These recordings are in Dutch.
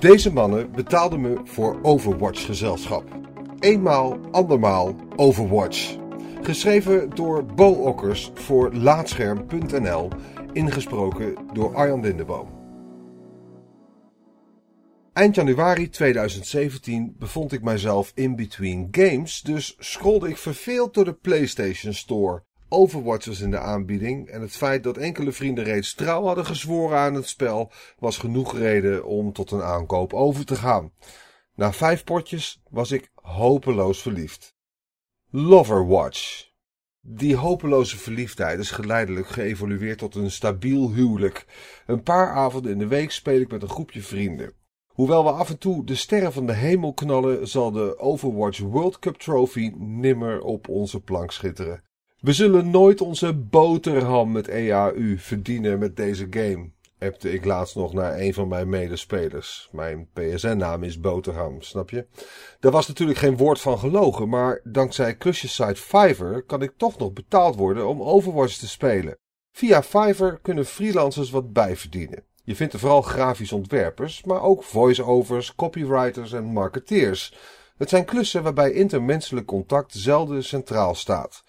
Deze mannen betaalden me voor Overwatch gezelschap. Eenmaal, andermaal Overwatch. Geschreven door Bo Okkers voor Laatscherm.nl. Ingesproken door Arjan Lindeboom. Eind januari 2017 bevond ik mijzelf in between games, dus scrolde ik verveeld door de PlayStation Store. Overwatch was in de aanbieding en het feit dat enkele vrienden reeds trouw hadden gezworen aan het spel was genoeg reden om tot een aankoop over te gaan. Na vijf potjes was ik hopeloos verliefd. Loverwatch. Die hopeloze verliefdheid is geleidelijk geëvolueerd tot een stabiel huwelijk. Een paar avonden in de week speel ik met een groepje vrienden. Hoewel we af en toe de sterren van de hemel knallen, zal de Overwatch World Cup Trophy nimmer op onze plank schitteren. We zullen nooit onze boterham met EAU verdienen met deze game, appte ik laatst nog naar een van mijn medespelers. Mijn PSN-naam is Boterham, snap je? Daar was natuurlijk geen woord van gelogen, maar dankzij klusjessite Fiverr kan ik toch nog betaald worden om Overwatch te spelen. Via Fiverr kunnen freelancers wat bijverdienen. Je vindt er vooral grafisch ontwerpers, maar ook voice-overs, copywriters en marketeers. Het zijn klussen waarbij intermenselijk contact zelden centraal staat.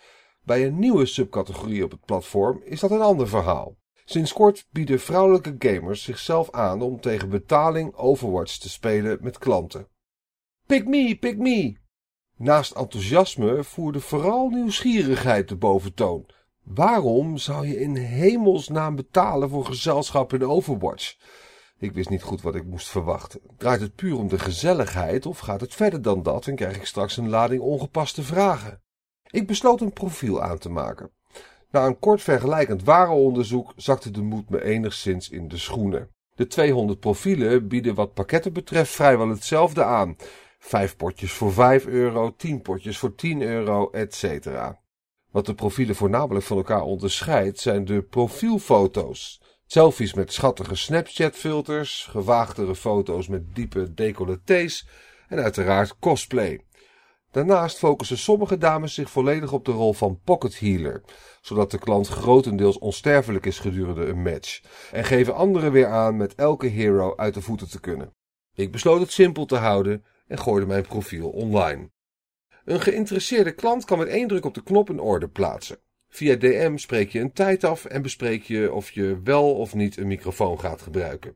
Bij een nieuwe subcategorie op het platform is dat een ander verhaal. Sinds kort bieden vrouwelijke gamers zichzelf aan om tegen betaling Overwatch te spelen met klanten. Pick me, pick me! Naast enthousiasme voerde vooral nieuwsgierigheid de boventoon. Waarom zou je in hemelsnaam betalen voor gezelschap in Overwatch? Ik wist niet goed wat ik moest verwachten. Draait het puur om de gezelligheid of gaat het verder dan dat en krijg ik straks een lading ongepaste vragen? Ik besloot een profiel aan te maken. Na een kort vergelijkend warenonderzoek zakte de moed me enigszins in de schoenen. De 200 profielen bieden wat pakketten betreft vrijwel hetzelfde aan. Vijf potjes voor 5 euro, 10 potjes voor 10 euro, etc. Wat de profielen voornamelijk van elkaar onderscheidt zijn de profielfoto's. Selfies met schattige Snapchat-filters, gewaagdere foto's met diepe decolletés en uiteraard cosplay. Daarnaast focussen sommige dames zich volledig op de rol van pocket healer, zodat de klant grotendeels onsterfelijk is gedurende een match, en geven anderen weer aan met elke hero uit de voeten te kunnen. Ik besloot het simpel te houden en gooide mijn profiel online. Een geïnteresseerde klant kan met één druk op de knop een order plaatsen. Via DM spreek je een tijd af en bespreek je of je wel of niet een microfoon gaat gebruiken.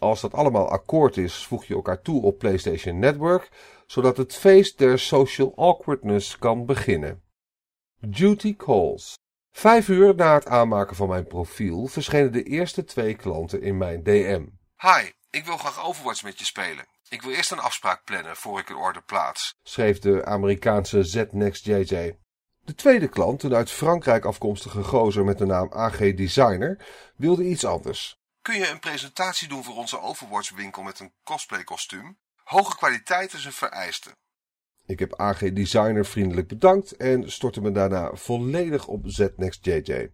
Als dat allemaal akkoord is, voeg je elkaar toe op PlayStation Network, zodat het feest der social awkwardness kan beginnen. Duty calls. Vijf uur na het aanmaken van mijn profiel verschenen de eerste twee klanten in mijn DM. Hi, ik wil graag Overwatch met je spelen. Ik wil eerst een afspraak plannen voor ik een order plaats, schreef de Amerikaanse ZNextJJ. De tweede klant, een uit Frankrijk afkomstige gozer met de naam AG Designer, wilde iets anders. Kun je een presentatie doen voor onze Overwatch winkel met een cosplay kostuum? Hoge kwaliteit is een vereiste. Ik heb AG Designer vriendelijk bedankt en stortte me daarna volledig op ZNextJJ.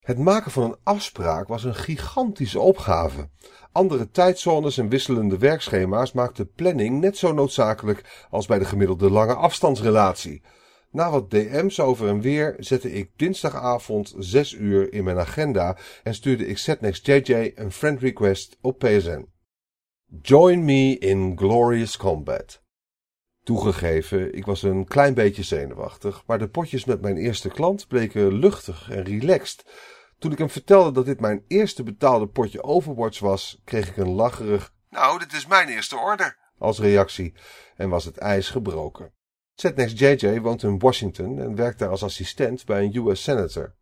Het maken van een afspraak was een gigantische opgave. Andere tijdzones en wisselende werkschema's maakten planning net zo noodzakelijk als bij de gemiddelde lange afstandsrelatie. Na wat DM's over en weer zette ik dinsdagavond 6 uur in mijn agenda en stuurde ik ZNextJJ een friend request op PSN. Join me in glorious combat. Toegegeven, ik was een klein beetje zenuwachtig, maar de potjes met mijn eerste klant bleken luchtig en relaxed. Toen ik hem vertelde dat dit mijn eerste betaalde potje Overwatch was, kreeg ik een lacherig Nou, dit is mijn eerste order als reactie en was het ijs gebroken. ZNextJJ woont in Washington en werkt daar als assistent bij een US Senator.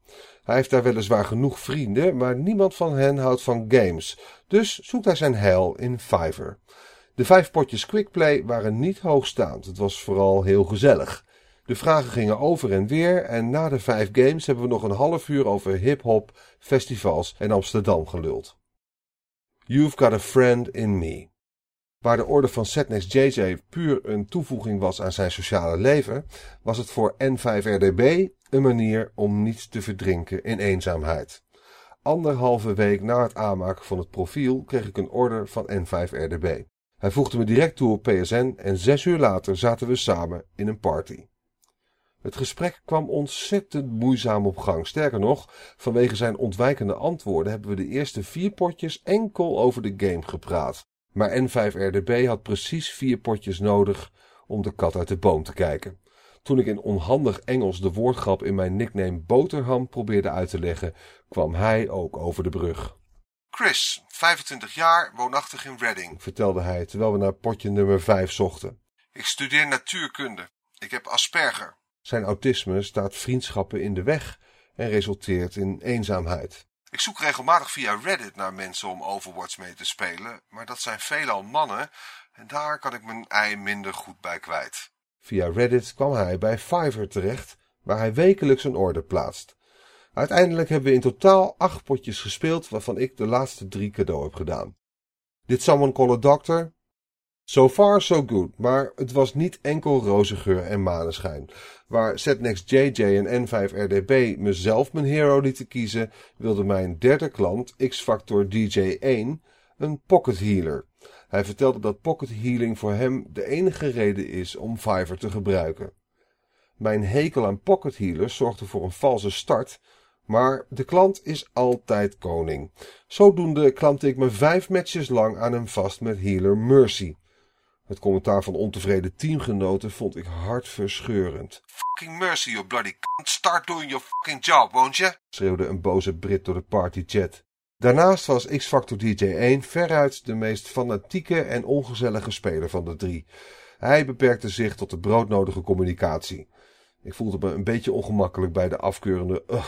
Hij heeft daar weliswaar genoeg vrienden, maar niemand van hen houdt van games, dus zoekt hij zijn heil in Fiverr. De vijf potjes quickplay waren niet hoogstaand, het was vooral heel gezellig. De vragen gingen over en weer en na de vijf games hebben we nog een half uur over hip-hop, festivals en Amsterdam geluld. You've got a friend in me. Waar de orde van ZNextJJ puur een toevoeging was aan zijn sociale leven, was het voor N5RDB een manier om niet te verdrinken in eenzaamheid. Anderhalve week na het aanmaken van het profiel kreeg ik een order van N5RDB. Hij voegde me direct toe op PSN en zes uur later zaten we samen in een party. Het gesprek kwam ontzettend moeizaam op gang. Sterker nog, vanwege zijn ontwijkende antwoorden hebben we de eerste vier potjes enkel over de game gepraat. Maar N5RDB had precies vier potjes nodig om de kat uit de boom te kijken. Toen ik in onhandig Engels de woordgrap in mijn nickname Boterham probeerde uit te leggen, kwam hij ook over de brug. Chris, 25 jaar, woonachtig in Reading, vertelde hij terwijl we naar potje nummer 5 zochten. Ik studeer natuurkunde. Ik heb Asperger. Zijn autisme staat vriendschappen in de weg en resulteert in eenzaamheid. Ik zoek regelmatig via Reddit naar mensen om Overwatch mee te spelen, maar dat zijn veelal mannen en daar kan ik mijn ei minder goed bij kwijt. Via Reddit kwam hij bij Fiverr terecht, waar hij wekelijks een order plaatst. Uiteindelijk hebben we in totaal acht potjes gespeeld, waarvan ik de laatste drie cadeau heb gedaan. Did someone call a doctor? So far so good, maar het was niet enkel roze geur en maneschijn. Waar Setnext JJ en N5RDB mezelf mijn hero lieten kiezen, wilde mijn derde klant, X-Factor DJ1, een pocket healer. Hij vertelde dat pocket healing voor hem de enige reden is om Fiverr te gebruiken. Mijn hekel aan pocket healers zorgde voor een valse start, maar de klant is altijd koning. Zodoende klampte ik me vijf matches lang aan hem vast met healer Mercy. Het commentaar van ontevreden teamgenoten vond ik hartverscheurend. Fucking mercy, you bloody cunt. Start doing your fucking job, won't you? schreeuwde een boze Brit door de partychat. Daarnaast was X-Factor DJ1 veruit de meest fanatieke en ongezellige speler van de drie. Hij beperkte zich tot de broodnodige communicatie. Ik voelde me een beetje ongemakkelijk bij de afkeurende uh,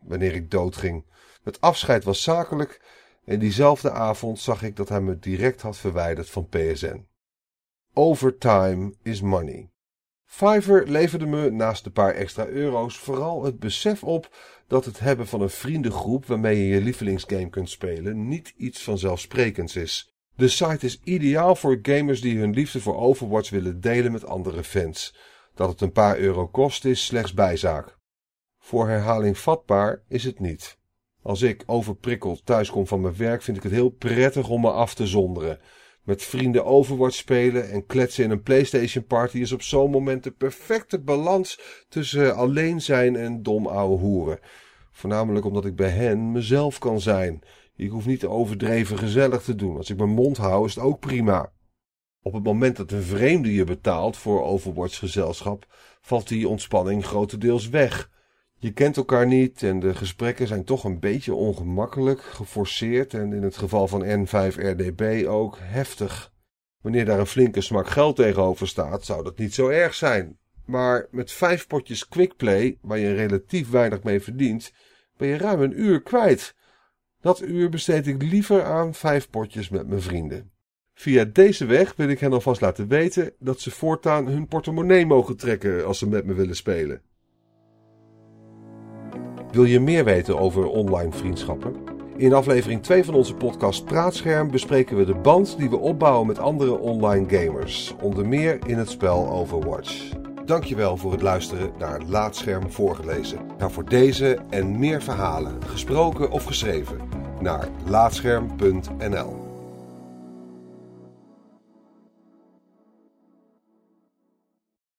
wanneer ik doodging. Het afscheid was zakelijk en diezelfde avond zag ik dat hij me direct had verwijderd van PSN. Overtime is money. Fiverr leverde me naast een paar extra euro's vooral het besef op dat het hebben van een vriendengroep waarmee je je lievelingsgame kunt spelen niet iets vanzelfsprekends is. De site is ideaal voor gamers die hun liefde voor Overwatch willen delen met andere fans. Dat het een paar euro kost is slechts bijzaak. Voor herhaling vatbaar is het niet. Als ik overprikkeld thuiskom van mijn werk vind ik het heel prettig om me af te zonderen. Met vrienden Overwatch spelen en kletsen in een PlayStation party is op zo'n moment de perfecte balans tussen alleen zijn en dom ouwe hoeren. Voornamelijk omdat ik bij hen mezelf kan zijn. Ik hoef niet overdreven gezellig te doen. Als ik mijn mond hou is het ook prima. Op het moment dat een vreemde je betaalt voor Overwatch gezelschap, valt die ontspanning grotendeels weg. Je kent elkaar niet en de gesprekken zijn toch een beetje ongemakkelijk, geforceerd en in het geval van N5RDB ook heftig. Wanneer daar een flinke smak geld tegenover staat, zou dat niet zo erg zijn. Maar met vijf potjes quickplay, waar je relatief weinig mee verdient, ben je ruim een uur kwijt. Dat uur besteed ik liever aan vijf potjes met mijn vrienden. Via deze weg wil ik hen alvast laten weten dat ze voortaan hun portemonnee mogen trekken als ze met me willen spelen. Wil je meer weten over online vriendschappen? In aflevering 2 van onze podcast Praatscherm bespreken we de band die we opbouwen met andere online gamers, onder meer in het spel Overwatch. Dankjewel voor het luisteren naar Laatscherm voorgelezen. Ga voor deze en meer verhalen, gesproken of geschreven, naar laatscherm.nl.